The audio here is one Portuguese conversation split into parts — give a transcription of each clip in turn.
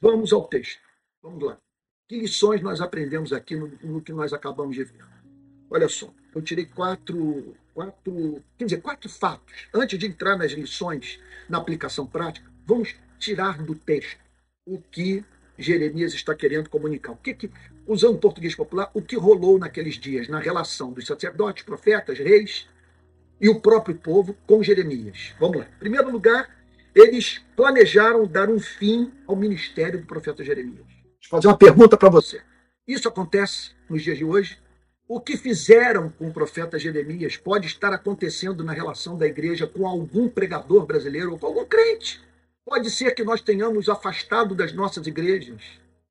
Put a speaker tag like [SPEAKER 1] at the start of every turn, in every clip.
[SPEAKER 1] vamos ao texto. Vamos lá. Que lições nós aprendemos aqui no, no que nós acabamos de ver? Olha só, eu tirei quatro, quatro, quer dizer, quatro fatos. Antes de entrar nas lições, na aplicação prática, vamos tirar do texto o que Jeremias está querendo comunicar. O que, que usando o português popular, o que rolou naqueles dias na relação dos sacerdotes, profetas, reis e o próprio povo com Jeremias. Vamos lá. Em primeiro lugar, eles planejaram dar um fim ao ministério do profeta Jeremias. Deixa eu fazer uma pergunta para você. Isso acontece nos dias de hoje? O que fizeram com o profeta Jeremias pode estar acontecendo na relação da igreja com algum pregador brasileiro ou com algum crente. Pode ser que nós tenhamos afastado das nossas igrejas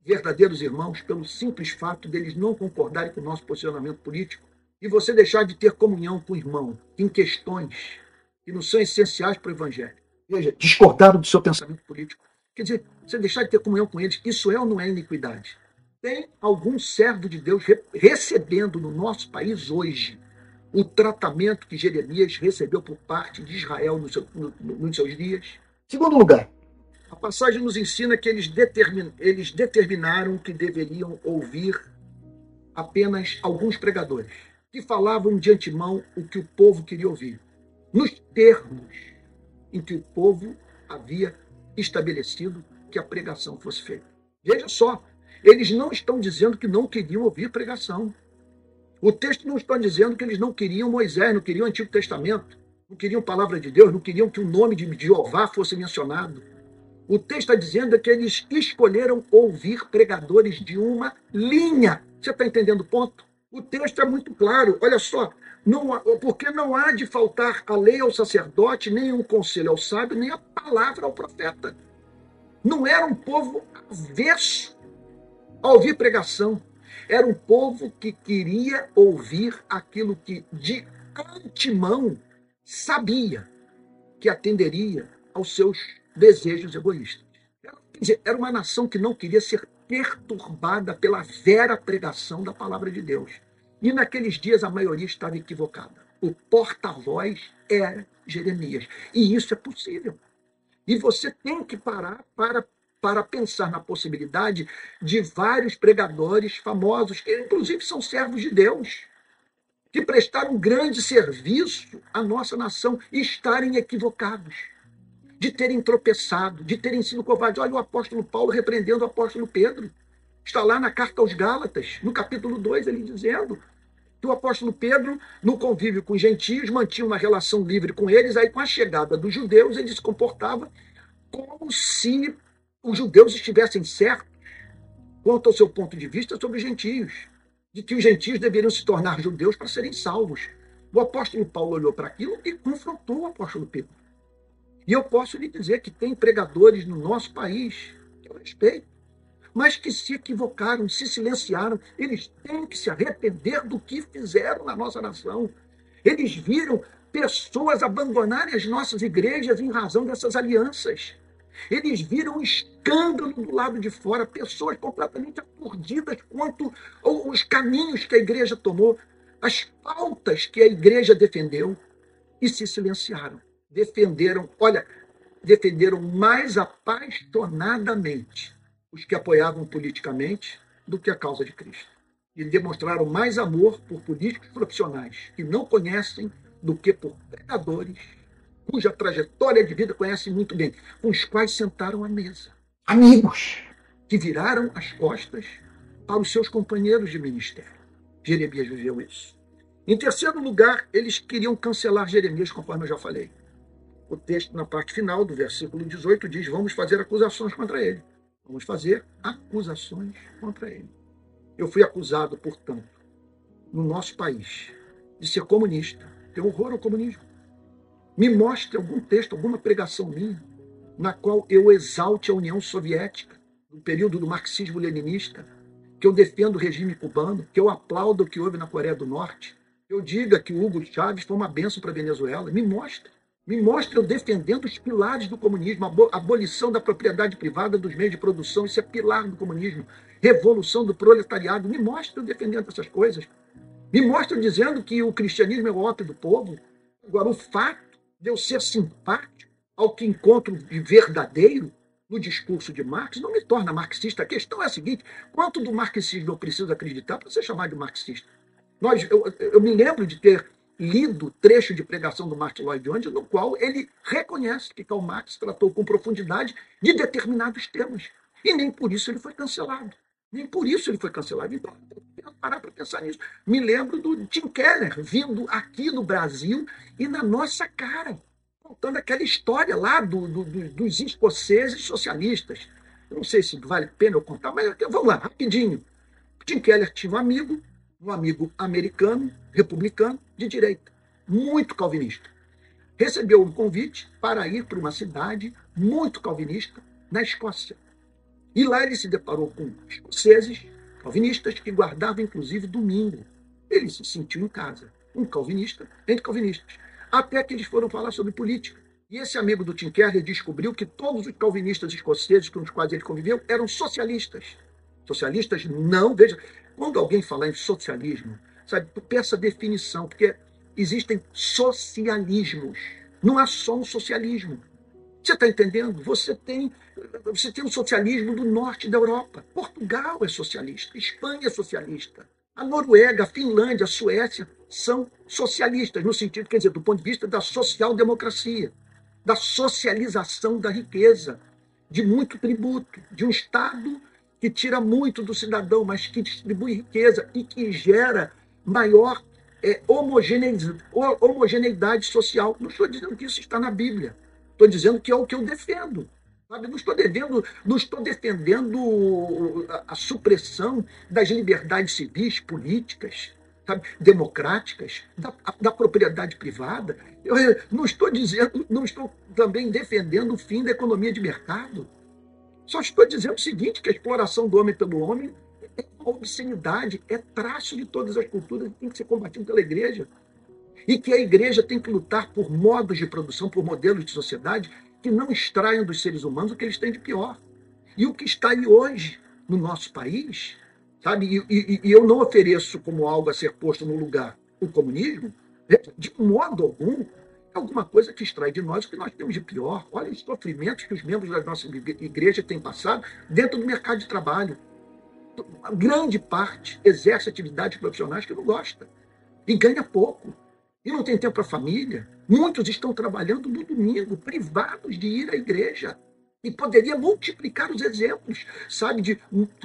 [SPEAKER 1] verdadeiros irmãos pelo simples fato deles não concordarem com o nosso posicionamento político e você deixar de ter comunhão com o irmão em questões que não são essenciais para o evangelho. Veja, discordaram do seu pensamento político. Quer dizer, você deixar de ter comunhão com eles, isso é ou não é iniquidade? Tem algum servo de Deus recebendo no nosso país hoje o tratamento que Jeremias recebeu por parte de Israel no seu, no, nos seus dias? Segundo lugar, a passagem nos ensina que eles, determin, eles determinaram que deveriam ouvir apenas alguns pregadores, que falavam de antemão o que o povo queria ouvir, nos termos em que o povo havia estabelecido que a pregação fosse feita. Veja só, eles não estão dizendo que não queriam ouvir pregação. O texto não está dizendo que eles não queriam Moisés, não queriam o Antigo Testamento, não queriam palavra de Deus, não queriam que o nome de Jeová fosse mencionado. O texto está dizendo que eles escolheram ouvir pregadores de uma linha. Você está entendendo o ponto? O texto é muito claro. Olha só, não, porque não há de faltar a lei ao sacerdote, nem um conselho ao sábio, nem a palavra ao profeta. Não era um povo avesso a ouvir pregação. Era um povo que queria ouvir aquilo que de antemão sabia que atenderia aos seus desejos egoístas. Quer dizer, era uma nação que não queria ser perturbada pela vera pregação da palavra de Deus. E naqueles dias a maioria estava equivocada. O porta-voz era Jeremias. E isso é possível. E você tem que parar para, para pensar na possibilidade de vários pregadores famosos, que inclusive são servos de Deus, que prestaram grande serviço à nossa nação estarem equivocados de terem tropeçado, de terem sido covardes. Olha o apóstolo Paulo repreendendo o apóstolo Pedro. Está lá na carta aos Gálatas, no capítulo 2, ele dizendo que o apóstolo Pedro, no convívio com os gentios, mantinha uma relação livre com eles, aí com a chegada dos judeus, ele se comportava como se os judeus estivessem certos quanto ao seu ponto de vista sobre os gentios, de que os gentios deveriam se tornar judeus para serem salvos. O apóstolo Paulo olhou para aquilo e confrontou o apóstolo Pedro. E eu posso lhe dizer que tem pregadores no nosso país, que eu respeito, mas que se equivocaram, se silenciaram. Eles têm que se arrepender do que fizeram na nossa nação. Eles viram pessoas abandonarem as nossas igrejas em razão dessas alianças. Eles viram um escândalo do lado de fora, pessoas completamente aturdidas quanto os caminhos que a igreja tomou, as pautas que a igreja defendeu e se silenciaram defenderam, olha, defenderam mais apaixonadamente os que apoiavam politicamente do que a causa de Cristo. E demonstraram mais amor por políticos profissionais que não conhecem do que por pregadores cuja trajetória de vida conhecem muito bem, com os quais sentaram à mesa. Amigos que viraram as costas para os seus companheiros de ministério. Jeremias viveu isso. Em terceiro lugar, eles queriam cancelar Jeremias, conforme eu já falei o texto, na parte final do versículo 18, diz: Vamos fazer acusações contra ele. Vamos fazer acusações contra ele. Eu fui acusado, portanto, no nosso país, de ser comunista. Tenho horror ao comunismo. Me mostre algum texto, alguma pregação minha, na qual eu exalte a União Soviética, no período do marxismo-leninista, que eu defendo o regime cubano, que eu aplaudo o que houve na Coreia do Norte, que eu diga que o Hugo Chávez foi uma benção para a Venezuela. Me mostre. Me mostra eu defendendo os pilares do comunismo, a abolição da propriedade privada dos meios de produção, isso é pilar do comunismo, revolução do proletariado. Me mostra eu defendendo essas coisas. Me mostra dizendo que o cristianismo é o ópio do povo. Agora, o fato de eu ser simpático ao que encontro de verdadeiro, no discurso de Marx não me torna marxista. A questão é a seguinte: quanto do marxismo eu preciso acreditar para ser chamado de marxista? Nós, eu, eu me lembro de ter lido trecho de pregação do Martin Lloyd Jones, no qual ele reconhece que Karl Marx tratou com profundidade de determinados temas. E nem por isso ele foi cancelado. Nem por isso ele foi cancelado. Então, parar para pensar nisso. Me lembro do Tim Keller vindo aqui no Brasil e na nossa cara, contando aquela história lá do, do, do, dos escoceses socialistas. Eu não sei se vale a pena eu contar, mas vamos lá, rapidinho. Tim Keller tinha um amigo, um amigo americano, republicano, de direita, muito calvinista. Recebeu um convite para ir para uma cidade muito calvinista na Escócia. E lá ele se deparou com escoceses calvinistas que guardavam inclusive domingo. Ele se sentiu em casa, um calvinista entre calvinistas. Até que eles foram falar sobre política. E esse amigo do Tim Keller descobriu que todos os calvinistas escoceses com os quais ele conviveu eram socialistas. Socialistas não, veja, quando alguém falar em socialismo, sabe, a definição, porque existem socialismos. Não há só um socialismo. Você está entendendo? Você tem, você tem o socialismo do norte da Europa. Portugal é socialista, Espanha é socialista. A Noruega, a Finlândia, a Suécia são socialistas, no sentido, quer dizer, do ponto de vista da social-democracia, da socialização da riqueza, de muito tributo, de um Estado que tira muito do cidadão, mas que distribui riqueza e que gera maior é, homogeneidade social. Não estou dizendo que isso está na Bíblia. Estou dizendo que é o que eu defendo. Sabe? Não estou defendendo, não estou defendendo a, a supressão das liberdades civis, políticas, sabe? democráticas, da, da, propriedade privada. Eu não estou dizendo, não estou também defendendo o fim da economia de mercado. Só estou dizendo o seguinte: que a exploração do homem pelo homem obscenidade, é traço de todas as culturas que tem que ser combatido pela igreja e que a igreja tem que lutar por modos de produção, por modelos de sociedade que não extraiam dos seres humanos o que eles têm de pior. E o que está aí hoje no nosso país, sabe? E, e, e eu não ofereço como algo a ser posto no lugar o comunismo, né? de modo algum, é alguma coisa que extrai de nós o que nós temos de pior. Olha os sofrimentos que os membros da nossa igreja têm passado dentro do mercado de trabalho. Grande parte exerce atividades profissionais que não gosta e ganha pouco e não tem tempo para a família. Muitos estão trabalhando no domingo, privados de ir à igreja. E poderia multiplicar os exemplos, sabe, de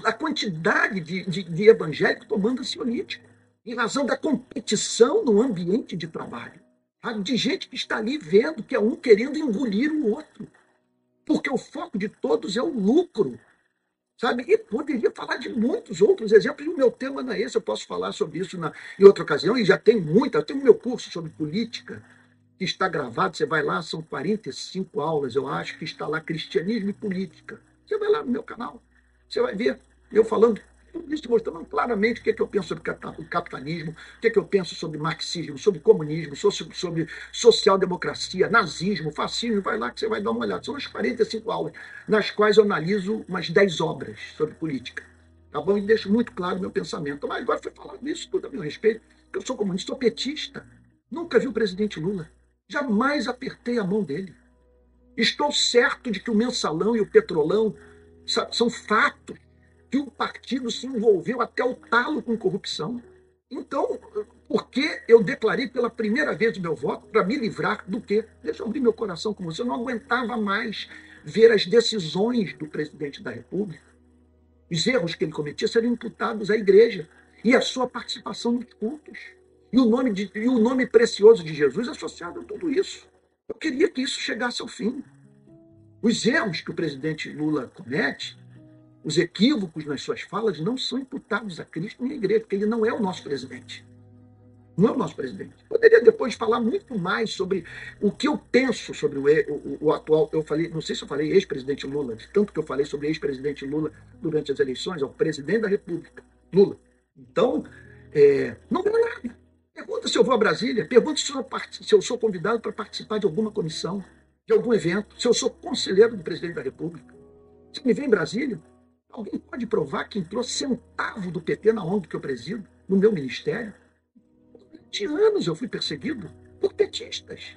[SPEAKER 1] a quantidade de, de, de evangélicos tomando ansiolítico, em razão da competição no ambiente de trabalho. Sabe, de gente que está ali vendo que é um querendo engolir o outro. Porque o foco de todos é o lucro sabe? E poderia falar de muitos outros exemplos, e o meu tema não é esse, eu posso falar sobre isso na, em outra ocasião, e já tem muita, eu tenho o meu curso sobre política, que está gravado, você vai lá, são 45 aulas, eu acho, que está lá, Cristianismo e Política. Você vai lá no meu canal, você vai ver eu falando tudo isso mostrando claramente o que, é que eu penso sobre capitalismo, o que, é que eu penso sobre marxismo, sobre comunismo, sobre, sobre social-democracia, nazismo, fascismo. Vai lá que você vai dar uma olhada. São umas 45 aulas, nas quais eu analiso umas 10 obras sobre política. Tá bom? E deixo muito claro o meu pensamento. Mas agora foi falado isso tudo a meu respeito, que eu sou comunista, sou petista. Nunca vi o presidente Lula. Jamais apertei a mão dele. Estou certo de que o mensalão e o petrolão são fatos que o partido se envolveu até o talo com corrupção. Então, por que eu declarei pela primeira vez o meu voto para me livrar do quê? Deixa eu abrir meu coração com você. Eu não aguentava mais ver as decisões do presidente da República, os erros que ele cometia serem imputados à igreja e a sua participação nos cultos. E o nome, de, e o nome precioso de Jesus associado a tudo isso. Eu queria que isso chegasse ao fim. Os erros que o presidente Lula comete os equívocos nas suas falas não são imputados a Cristo nem à igreja, porque ele não é o nosso presidente. Não é o nosso presidente. Poderia depois falar muito mais sobre o que eu penso sobre o, o, o atual. Eu falei, não sei se eu falei ex-presidente Lula, de tanto que eu falei sobre ex-presidente Lula durante as eleições, é o presidente da República, Lula. Então, é, não ganha nada. Pergunta se eu vou a Brasília, pergunta se eu, se eu sou convidado para participar de alguma comissão, de algum evento, se eu sou conselheiro do presidente da República. Se me vem em Brasília, Alguém pode provar que entrou centavo do PT na ONG que eu presido, no meu ministério? Durante anos eu fui perseguido por petistas.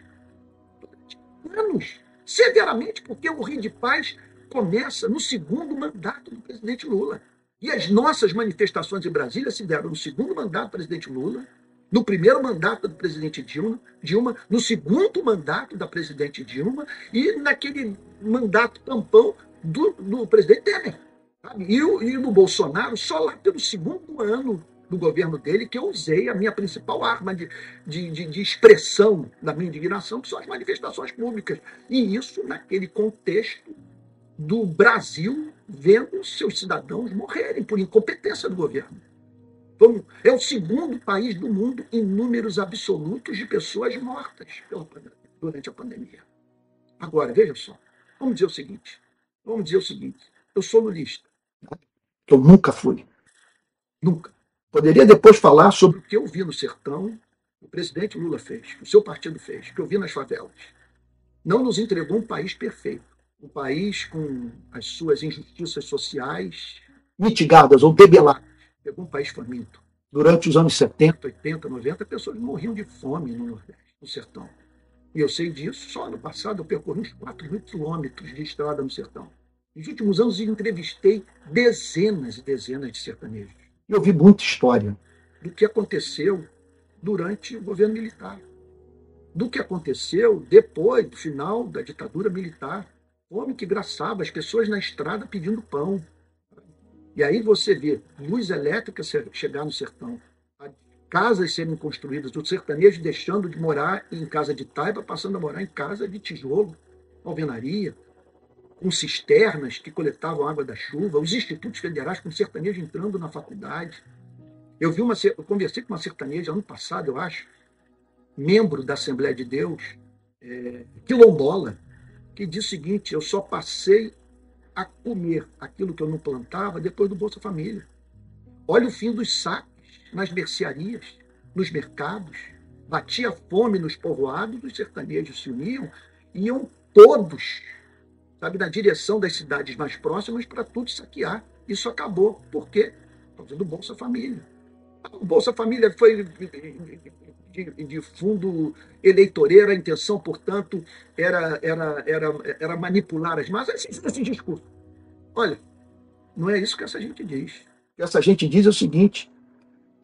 [SPEAKER 1] Durante anos. Severamente, porque eu morri de paz começa no segundo mandato do presidente Lula. E as nossas manifestações em Brasília se deram no segundo mandato do presidente Lula, no primeiro mandato do presidente Dilma, Dilma, no segundo mandato da presidente Dilma e naquele mandato tampão do, do presidente Temer. Sabe? E, e no Bolsonaro, só lá pelo segundo ano do governo dele que eu usei a minha principal arma de, de, de, de, expressão da minha indignação, que são as manifestações públicas. E isso naquele contexto do Brasil vendo seus cidadãos morrerem por incompetência do governo. Vamos, é o segundo país do mundo em números absolutos de pessoas mortas durante a pandemia. Agora, veja só, vamos dizer o seguinte: vamos dizer o seguinte, eu sou lulista. Eu nunca fui. Nunca. Poderia depois falar sobre o que eu vi no sertão, o presidente Lula fez, que o seu partido fez, que eu vi nas favelas. Não nos entregou um país perfeito. Um país com as suas injustiças sociais mitigadas ou debeladas. Pegou um país faminto. Durante os anos 70, 80, 90, pessoas morriam de fome no Nordeste, no sertão. E eu sei disso, só no passado eu percorri uns 4 mil quilômetros de estrada no sertão. Nos últimos anos entrevistei dezenas e dezenas de sertanejos. Eu vi muita história. Do que aconteceu durante o governo militar, do que aconteceu depois do final da ditadura militar. Homem que graçava as pessoas na estrada pedindo pão. E aí você vê luz elétrica chegar no sertão, casas serem construídas, o sertanejo deixando de morar em casa de taipa, passando a morar em casa de tijolo, alvenaria, com cisternas que coletavam água da chuva, os institutos federais com sertanejo entrando na faculdade. Eu vi uma, eu conversei com uma sertaneja ano passado, eu acho, membro da Assembleia de Deus, é, quilombola, que disse o seguinte: eu só passei a comer aquilo que eu não plantava depois do Bolsa Família. Olha o fim dos saques nas mercearias, nos mercados. Batia fome nos povoados, os sertanejos se uniam, iam todos sabe, na direção das cidades mais próximas para tudo saquear. Isso acabou. Por quê? Por causa do Bolsa Família. O Bolsa Família foi de, de, fundo eleitoreiro, a intenção, portanto, era, era, era, era manipular as massas. Esse, esse discurso. Olha, não é isso que essa gente diz. O que essa gente diz é o seguinte: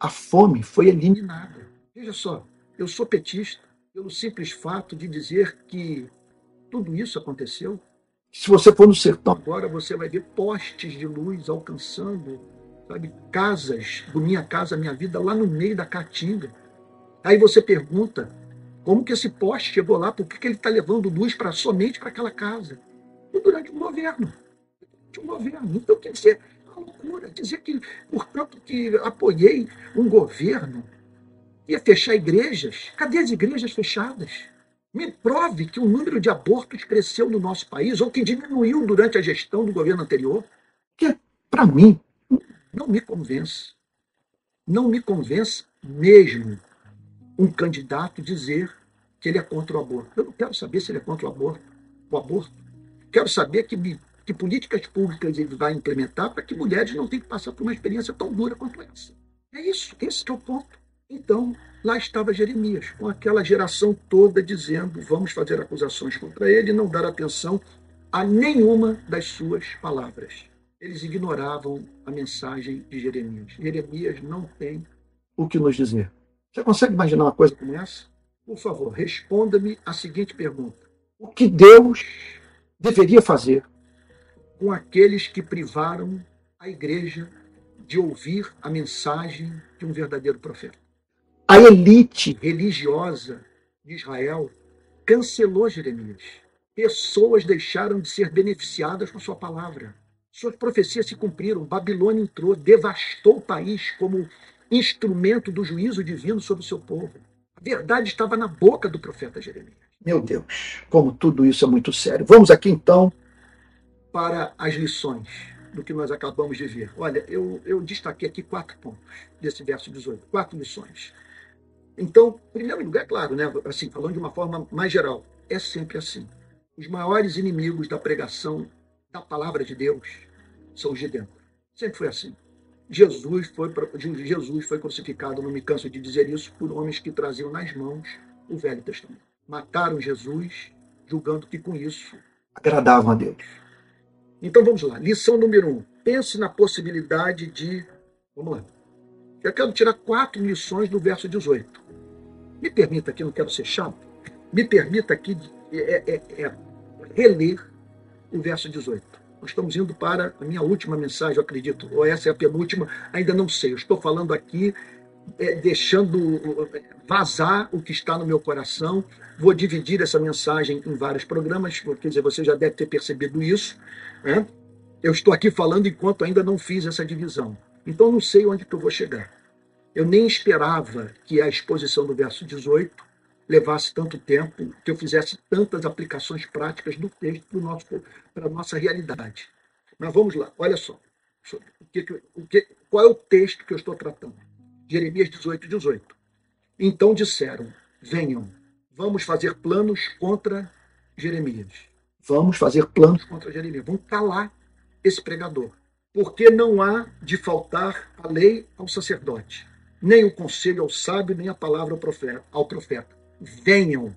[SPEAKER 1] a fome foi eliminada. Veja só, eu sou petista pelo simples fato de dizer que tudo isso aconteceu se você for no sertão agora, você vai ver postes de luz alcançando, sabe, casas do Minha Casa Minha Vida lá no meio da caatinga. Aí você pergunta, como que esse poste chegou lá? Por que, que ele está levando luz para somente para aquela casa? E durante o governo. Durante um governo. Então, quer dizer, é uma loucura. Dizer que, portanto, que apoiei um governo ia fechar igrejas. Cadê as igrejas fechadas? Me prove que o número de abortos cresceu no nosso país ou que diminuiu durante a gestão do governo anterior. Que, para mim, não me convence. Não me convence mesmo um candidato dizer que ele é contra o aborto. Eu não quero saber se ele é contra o aborto. O aborto. Quero saber que, que políticas públicas ele vai implementar para que mulheres não tenham que passar por uma experiência tão dura quanto essa. É isso, esse é o ponto. Então, lá estava Jeremias, com aquela geração toda dizendo: vamos fazer acusações contra ele e não dar atenção a nenhuma das suas palavras. Eles ignoravam a mensagem de Jeremias. Jeremias não tem o que nos dizer. Você consegue imaginar uma coisa como essa? Por favor, responda-me a seguinte pergunta: O que Deus deveria fazer com aqueles que privaram a igreja de ouvir a mensagem de um verdadeiro profeta? A elite religiosa de Israel cancelou Jeremias. Pessoas deixaram de ser beneficiadas com sua palavra. Suas profecias se cumpriram. Babilônia entrou, devastou o país como instrumento do juízo divino sobre o seu povo. A verdade estava na boca do profeta Jeremias. Meu Deus, como tudo isso é muito sério. Vamos aqui então para as lições do que nós acabamos de ver. Olha, eu, eu destaquei aqui quatro pontos desse verso 18, quatro lições. Então, em primeiro lugar, é claro, né, assim, falando de uma forma mais geral, é sempre assim. Os maiores inimigos da pregação da palavra de Deus são os de dentro. Sempre foi assim. Jesus foi, Jesus foi crucificado, não me canso de dizer isso, por homens que traziam nas mãos o Velho Testamento. Mataram Jesus, julgando que com isso agradavam a Deus. Então vamos lá. Lição número um. Pense na possibilidade de. Vamos lá. Eu quero tirar quatro lições do verso 18. Me permita aqui, não quero ser chato, me permita aqui é, é, é, reler o verso 18. Nós estamos indo para a minha última mensagem, eu acredito, ou essa é a penúltima, ainda não sei. Eu estou falando aqui, é, deixando vazar o que está no meu coração. Vou dividir essa mensagem em vários programas, quer dizer, você já deve ter percebido isso. Né? Eu estou aqui falando enquanto ainda não fiz essa divisão. Então não sei onde que eu vou chegar. Eu nem esperava que a exposição do verso 18 levasse tanto tempo, que eu fizesse tantas aplicações práticas do texto para a nossa realidade. Mas vamos lá, olha só. O que, o que, qual é o texto que eu estou tratando? Jeremias 18, 18. Então disseram: Venham, vamos fazer planos contra Jeremias. Vamos fazer planos contra Jeremias. Vamos calar esse pregador. Porque não há de faltar a lei ao sacerdote, nem o conselho ao sábio, nem a palavra ao profeta. Venham.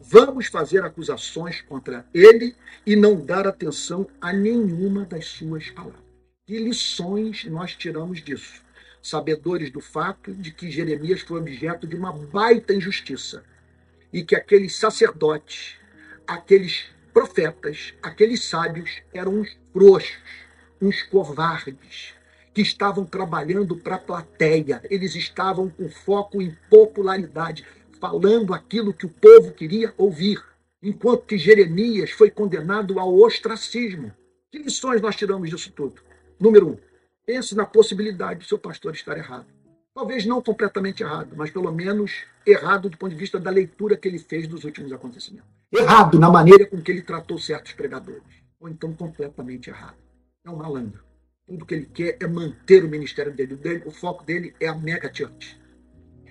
[SPEAKER 1] Vamos fazer acusações contra ele e não dar atenção a nenhuma das suas palavras. Que lições nós tiramos disso? Sabedores do fato de que Jeremias foi objeto de uma baita injustiça e que aqueles sacerdotes, aqueles profetas, aqueles sábios eram uns frouxos, uns covardes, que estavam trabalhando para a plateia, eles estavam com foco em popularidade falando aquilo que o povo queria ouvir, enquanto que Jeremias foi condenado ao ostracismo. Que lições nós tiramos disso tudo? Número um, pense na possibilidade do seu pastor estar errado. Talvez não completamente errado, mas pelo menos errado do ponto de vista da leitura que ele fez dos últimos acontecimentos. Errado na maneira com que ele tratou certos pregadores. Ou então completamente errado. É um malandro. Tudo que ele quer é manter o ministério dele. O foco dele é a mega church.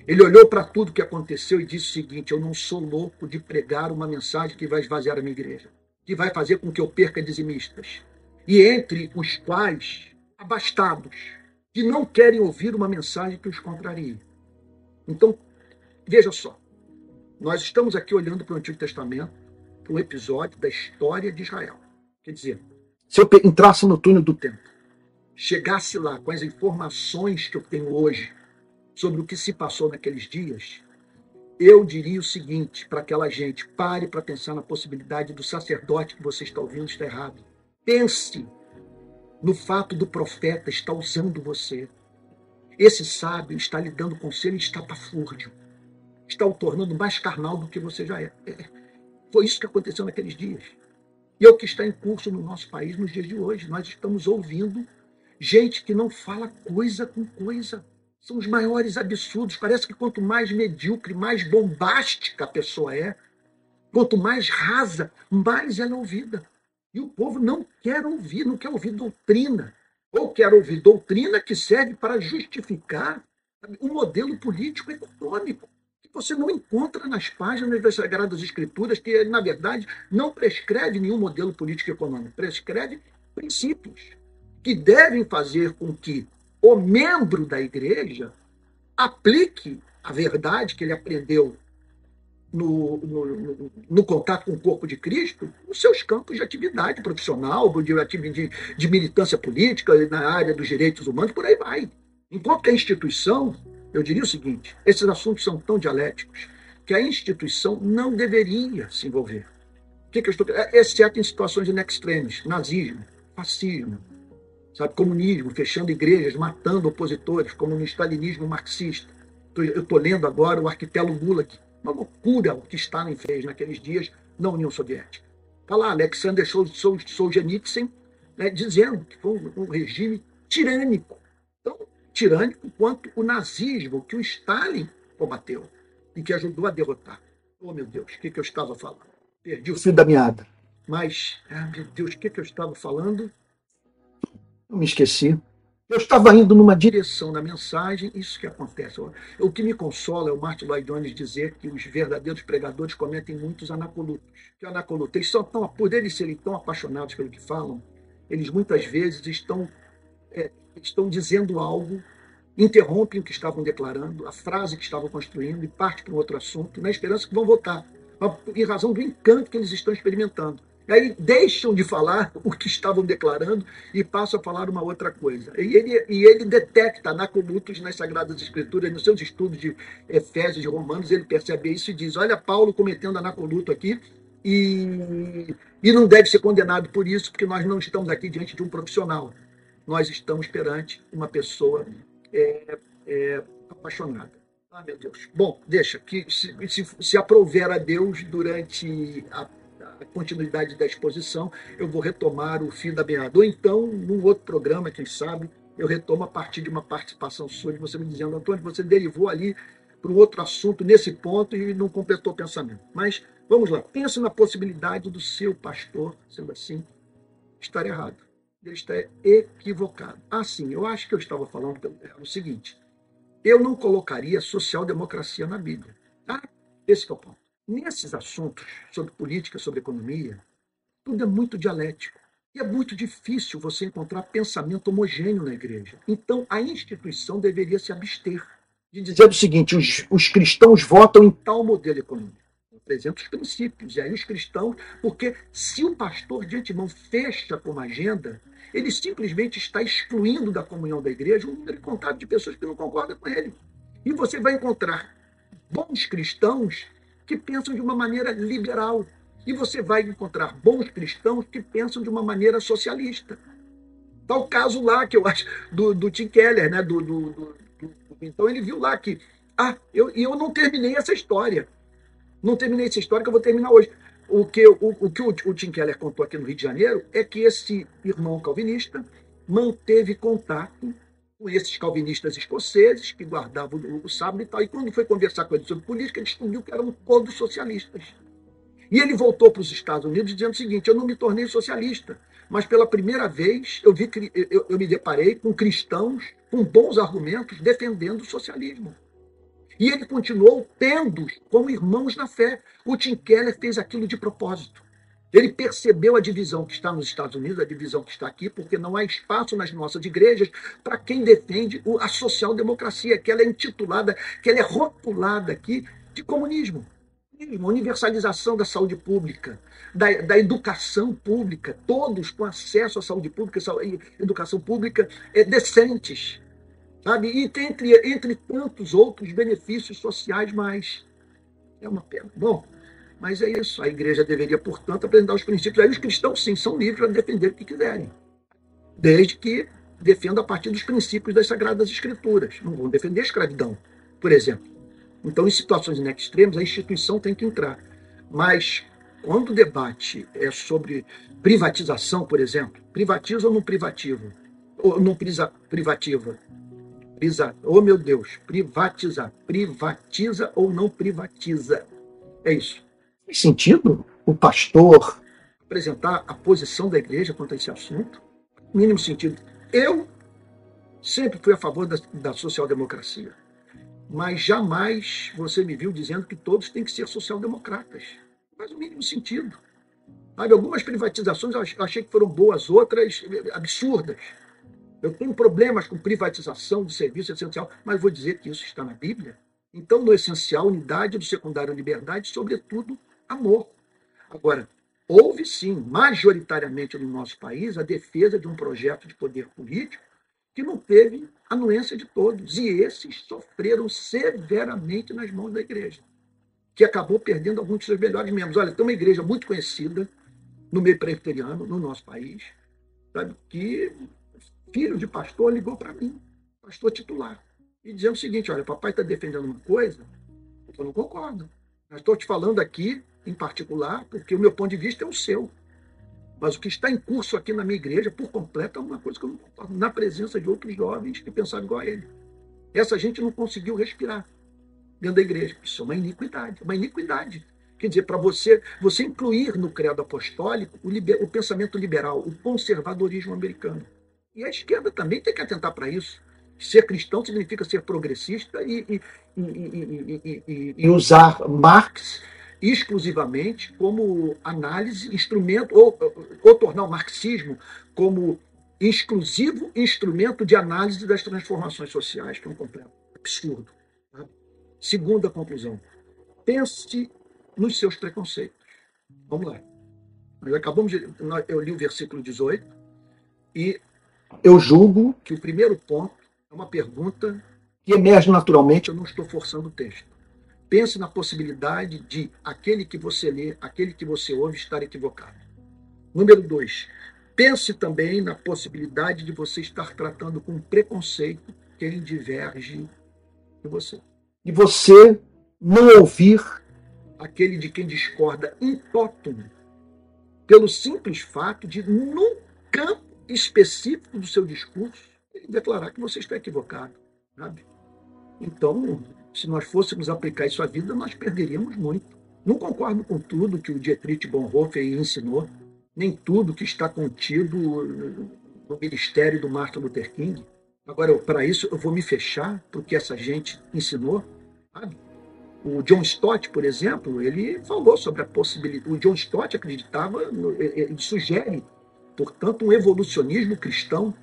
[SPEAKER 1] Ele olhou para tudo que aconteceu e disse o seguinte: Eu não sou louco de pregar uma mensagem que vai esvaziar a minha igreja, que vai fazer com que eu perca dizimistas. E entre os quais, abastados, que não querem ouvir uma mensagem que os contrarie. Então, veja só: nós estamos aqui olhando para o Antigo Testamento, para um episódio da história de Israel. Quer dizer, se eu entrasse no túnel do tempo, chegasse lá com as informações que eu tenho hoje, sobre o que se passou naqueles dias, eu diria o seguinte para aquela gente: pare para pensar na possibilidade do sacerdote que você está ouvindo estar errado. Pense no fato do profeta estar usando você. Esse sábio está lhe dando conselho estapafúrdio. Está o tornando mais carnal do que você já é. é. Foi isso que aconteceu naqueles dias. E é o que está em curso no nosso país nos dias de hoje. Nós estamos ouvindo gente que não fala coisa com coisa são os maiores absurdos. Parece que quanto mais medíocre, mais bombástica a pessoa é, quanto mais rasa, mais ela é ouvida. E o povo não quer ouvir, não quer ouvir doutrina. Ou quer ouvir doutrina que serve para justificar um modelo político econômico que você não encontra nas páginas das Sagradas Escrituras, que, na verdade, não prescreve nenhum modelo político econômico, prescreve princípios que devem fazer com que o membro da igreja aplique a verdade que ele aprendeu no, no, no, contato com o corpo de Cristo nos seus campos de atividade profissional, de, de, de militância política, na área dos direitos humanos, por aí vai. Enquanto que a instituição, eu diria o seguinte: esses assuntos são tão dialéticos que a instituição não deveria se envolver. O que, que eu estou exceto em situações in extremis, nazismo, fascismo, sabe, comunismo, fechando igrejas, matando opositores, como no stalinismo marxista. Eu estou lendo agora o arquipélago Gulag, uma loucura o que Stalin fez naqueles dias na União Soviética. Está lá Alexander Solzhenitsyn né, dizendo que foi um, um regime tirânico. Tão tirânico quanto o nazismo que o Stalin combateu e que ajudou a derrotar. Oh, meu Deus, o que, que eu estava falando? Perdi o fio da meada. Mas, ah, meu Deus, o que, que eu estava falando? Eu me esqueci. Eu estava indo numa direção da mensagem, isso que acontece. O que me consola é o Martin Lloyd Jones dizer que os verdadeiros pregadores cometem muitos anacolutos. Que anacolutos, eles são tão, por eles serem tão apaixonados pelo que falam, eles muitas vezes estão, é, estão dizendo algo, interrompem o que estavam declarando, a frase que estavam construindo e parte para um outro assunto, na esperança que vão votar, em razão do encanto que eles estão experimentando. Aí deixam de falar o que estavam declarando e passam a falar uma outra coisa. E ele, e ele detecta anacolutos nas Sagradas Escrituras, nos seus estudos de Efésios e Romanos, ele percebe isso e diz: Olha, Paulo cometendo anacoluto aqui, e, e não deve ser condenado por isso, porque nós não estamos aqui diante de um profissional. Nós estamos perante uma pessoa é, é, apaixonada. Ah, meu Deus. Bom, deixa, que se, se, se aprover a Deus durante a continuidade da exposição, eu vou retomar o fio da meada. Ou então, num outro programa, quem sabe, eu retomo a partir de uma participação sua, de você me dizendo, Antônio, você derivou ali para um outro assunto nesse ponto e não completou o pensamento. Mas vamos lá, pense na possibilidade do seu pastor, sendo assim, estar errado. Ele está equivocado. Ah, sim, eu acho que eu estava falando é o seguinte: eu não colocaria social-democracia na Bíblia. Ah, esse é o ponto. Nesses assuntos sobre política, sobre economia, tudo é muito dialético. E é muito difícil você encontrar pensamento homogêneo na igreja. Então, a instituição deveria se abster de dizer o seguinte: os, os cristãos votam em tal modelo econômico. Apresenta os princípios. E aí, os cristãos, porque se o pastor de antemão fecha com uma agenda, ele simplesmente está excluindo da comunhão da igreja um número incontável de pessoas que não concordam com ele. E você vai encontrar bons cristãos que pensam de uma maneira liberal. E você vai encontrar bons cristãos que pensam de uma maneira socialista. Tal caso lá, que eu acho, do, do Tim Keller, né? Do, do, do, então ele viu lá que. Ah, eu, eu não terminei essa história. Não terminei essa história que eu vou terminar hoje. O que, o, o, que o, o Tim Keller contou aqui no Rio de Janeiro é que esse irmão calvinista manteve contato esses calvinistas escoceses que guardavam o, sábado e tal. E quando foi conversar com ele sobre política, ele descobriu que eram todos socialistas. E ele voltou para os Estados Unidos dizendo o seguinte: eu não me tornei socialista, mas pela primeira vez eu, vi, eu, eu me deparei com cristãos com bons argumentos defendendo o socialismo. E ele continuou tendo como irmãos na fé. O Tim Keller fez aquilo de propósito. Ele percebeu a divisão que está nos Estados Unidos, a divisão que está aqui, porque não há espaço nas nossas igrejas para quem defende a social-democracia, que ela é intitulada, que ela é rotulada aqui de comunismo. Universalização da saúde pública, da, da educação pública, todos com acesso à saúde pública, educação pública é, decentes. Sabe? E entre, entre tantos outros benefícios sociais mais. É uma pena. Bom, mas é isso. A igreja deveria, portanto, apresentar os princípios. Aí os cristãos, sim, são livres para defender o que quiserem. Desde que defendam a partir dos princípios das Sagradas Escrituras. Não vão defender a escravidão, por exemplo. Então, em situações extremas, a instituição tem que entrar. Mas, quando o debate é sobre privatização, por exemplo, privatiza ou não privativa? Ou não privativa? Prisa, oh, meu Deus, privatizar. Privatiza ou não privatiza? É isso. Sentido o pastor apresentar a posição da igreja quanto a esse assunto? Mínimo sentido. Eu sempre fui a favor da, da social-democracia, mas jamais você me viu dizendo que todos têm que ser social-democratas. Faz o mínimo sentido. Sabe, algumas privatizações eu achei que foram boas, outras absurdas. Eu tenho problemas com privatização de serviço essencial, mas vou dizer que isso está na Bíblia. Então, no essencial, unidade, do secundário, liberdade, sobretudo, amor. Agora, houve sim, majoritariamente no nosso país, a defesa de um projeto de poder político que não teve anuência de todos. E esses sofreram severamente nas mãos da igreja, que acabou perdendo alguns de seus melhores membros. Olha, tem uma igreja muito conhecida no meio presbiteriano, no nosso país, sabe, que filho de pastor ligou para mim, pastor titular, e dizendo o seguinte: olha, papai está defendendo uma coisa, eu não concordo. Eu estou te falando aqui em particular, porque o meu ponto de vista é o seu. Mas o que está em curso aqui na minha igreja, por completo, é uma coisa que eu não concordo, na presença de outros jovens que pensavam igual a ele. Essa gente não conseguiu respirar dentro da igreja. Isso é uma iniquidade, uma iniquidade. Quer dizer, para você, você incluir no credo apostólico o, liber, o pensamento liberal, o conservadorismo americano. E a esquerda também tem que atentar para isso. Ser cristão significa ser progressista e, e, e, e usar Marx exclusivamente como análise, instrumento, ou, ou tornar o marxismo como exclusivo instrumento de análise das transformações sociais, que é um completo absurdo. Tá? Segunda conclusão. Pense nos seus preconceitos. Vamos lá. Nós acabamos de, eu li o versículo 18 e eu julgo que o primeiro ponto é uma pergunta que emerge naturalmente, eu não estou forçando o texto. Pense na possibilidade de aquele que você lê, aquele que você ouve estar equivocado. Número dois, pense também na possibilidade de você estar tratando com preconceito quem diverge de você. E você não ouvir aquele de quem discorda in totum, pelo simples fato de, num campo específico do seu discurso, declarar que você está equivocado. Sabe? Então, se nós fôssemos aplicar isso à vida, nós perderíamos muito. Não concordo com tudo que o Dietrich Bonhoeffer ensinou, nem tudo que está contido no ministério do Martin Luther King. Agora, para isso, eu vou me fechar para o que essa gente ensinou. Sabe? O John Stott, por exemplo, ele falou sobre a possibilidade. O John Stott acreditava, ele sugere, portanto, um evolucionismo cristão,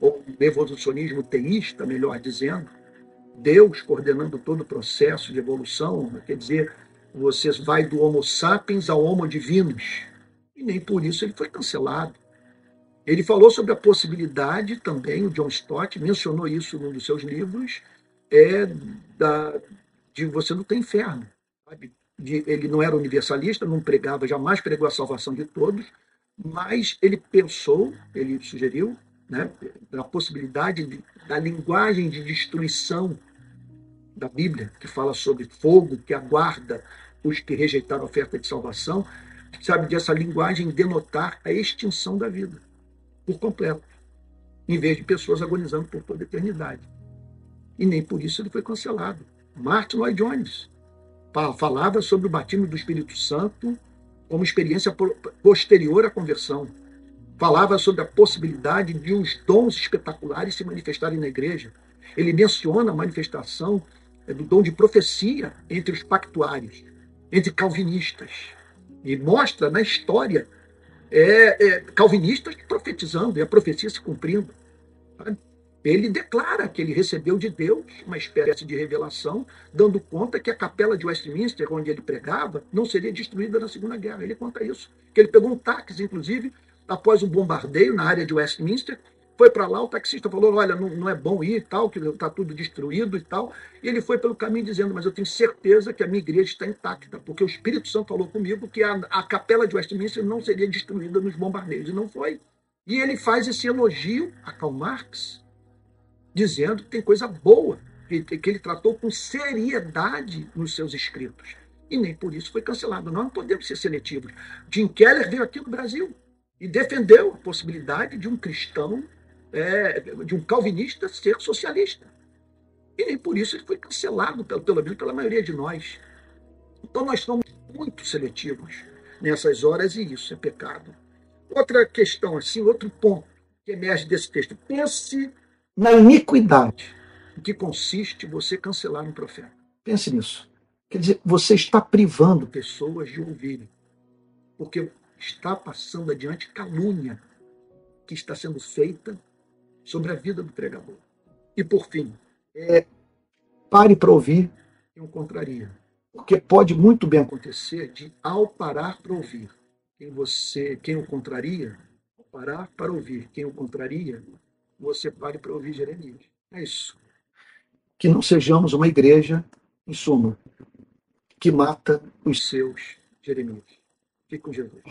[SPEAKER 1] ou um evolucionismo teísta, melhor dizendo. Deus coordenando todo o processo de evolução, quer dizer, você vai do Homo sapiens ao Homo divinus. E nem por isso ele foi cancelado. Ele falou sobre a possibilidade também, o John Stott mencionou isso num dos seus livros, é da, de você não ter inferno. Sabe? De, ele não era universalista, não pregava, jamais pregou a salvação de todos, mas ele pensou, ele sugeriu, né, a possibilidade de, da linguagem de destruição da Bíblia, que fala sobre fogo que aguarda os que rejeitaram a oferta de salvação, sabe, dessa linguagem denotar a extinção da vida por completo, em vez de pessoas agonizando por toda a eternidade. E nem por isso ele foi cancelado. Martin Lloyd Jones falava sobre o batismo do Espírito Santo como experiência posterior à conversão. Falava sobre a possibilidade de os dons espetaculares se manifestarem na igreja. Ele menciona a manifestação é, do dom de profecia entre os pactuários, entre calvinistas. E mostra na história é, é, calvinistas profetizando e a profecia se cumprindo. Sabe? ele declara que ele recebeu de Deus uma espécie de revelação, dando conta que a capela de Westminster, onde ele pregava, não seria destruída na Segunda Guerra. Ele conta isso. Que ele pegou um táxi, inclusive, após um bombardeio na área de Westminster, foi para lá, o taxista falou: Olha, não, não é bom ir e tal, que está tudo destruído e tal. E ele foi pelo caminho dizendo: Mas eu tenho certeza que a minha igreja está intacta, porque o Espírito Santo falou comigo que a, a capela de Westminster não seria destruída nos bombardeios. E não foi. E ele faz esse elogio a Karl Marx, dizendo que tem coisa boa, que, que ele tratou com seriedade nos seus escritos. E nem por isso foi cancelado. Nós não podemos ser seletivos. Jim Keller veio aqui no Brasil e defendeu a possibilidade de um cristão, é, de um calvinista ser socialista. E nem por isso ele foi cancelado, pelo, pelo menos pela maioria de nós. Então nós somos muito seletivos nessas horas e isso é pecado. Outra questão, assim, outro ponto que emerge desse texto. Pense na iniquidade em que consiste você cancelar um profeta. Pense nisso. Quer dizer, você está privando pessoas de ouvirem, porque está passando adiante calúnia que está sendo feita sobre a vida do pregador. E por fim, é, pare para ouvir o contraria. Porque pode muito bem acontecer de, ao parar para ouvir quem você, quem o contraria, ao parar para ouvir quem o contraria, você pare para ouvir Jeremias. É isso. Que não sejamos uma igreja, em suma, que mata os seus Jeremias. Fique com Jesus.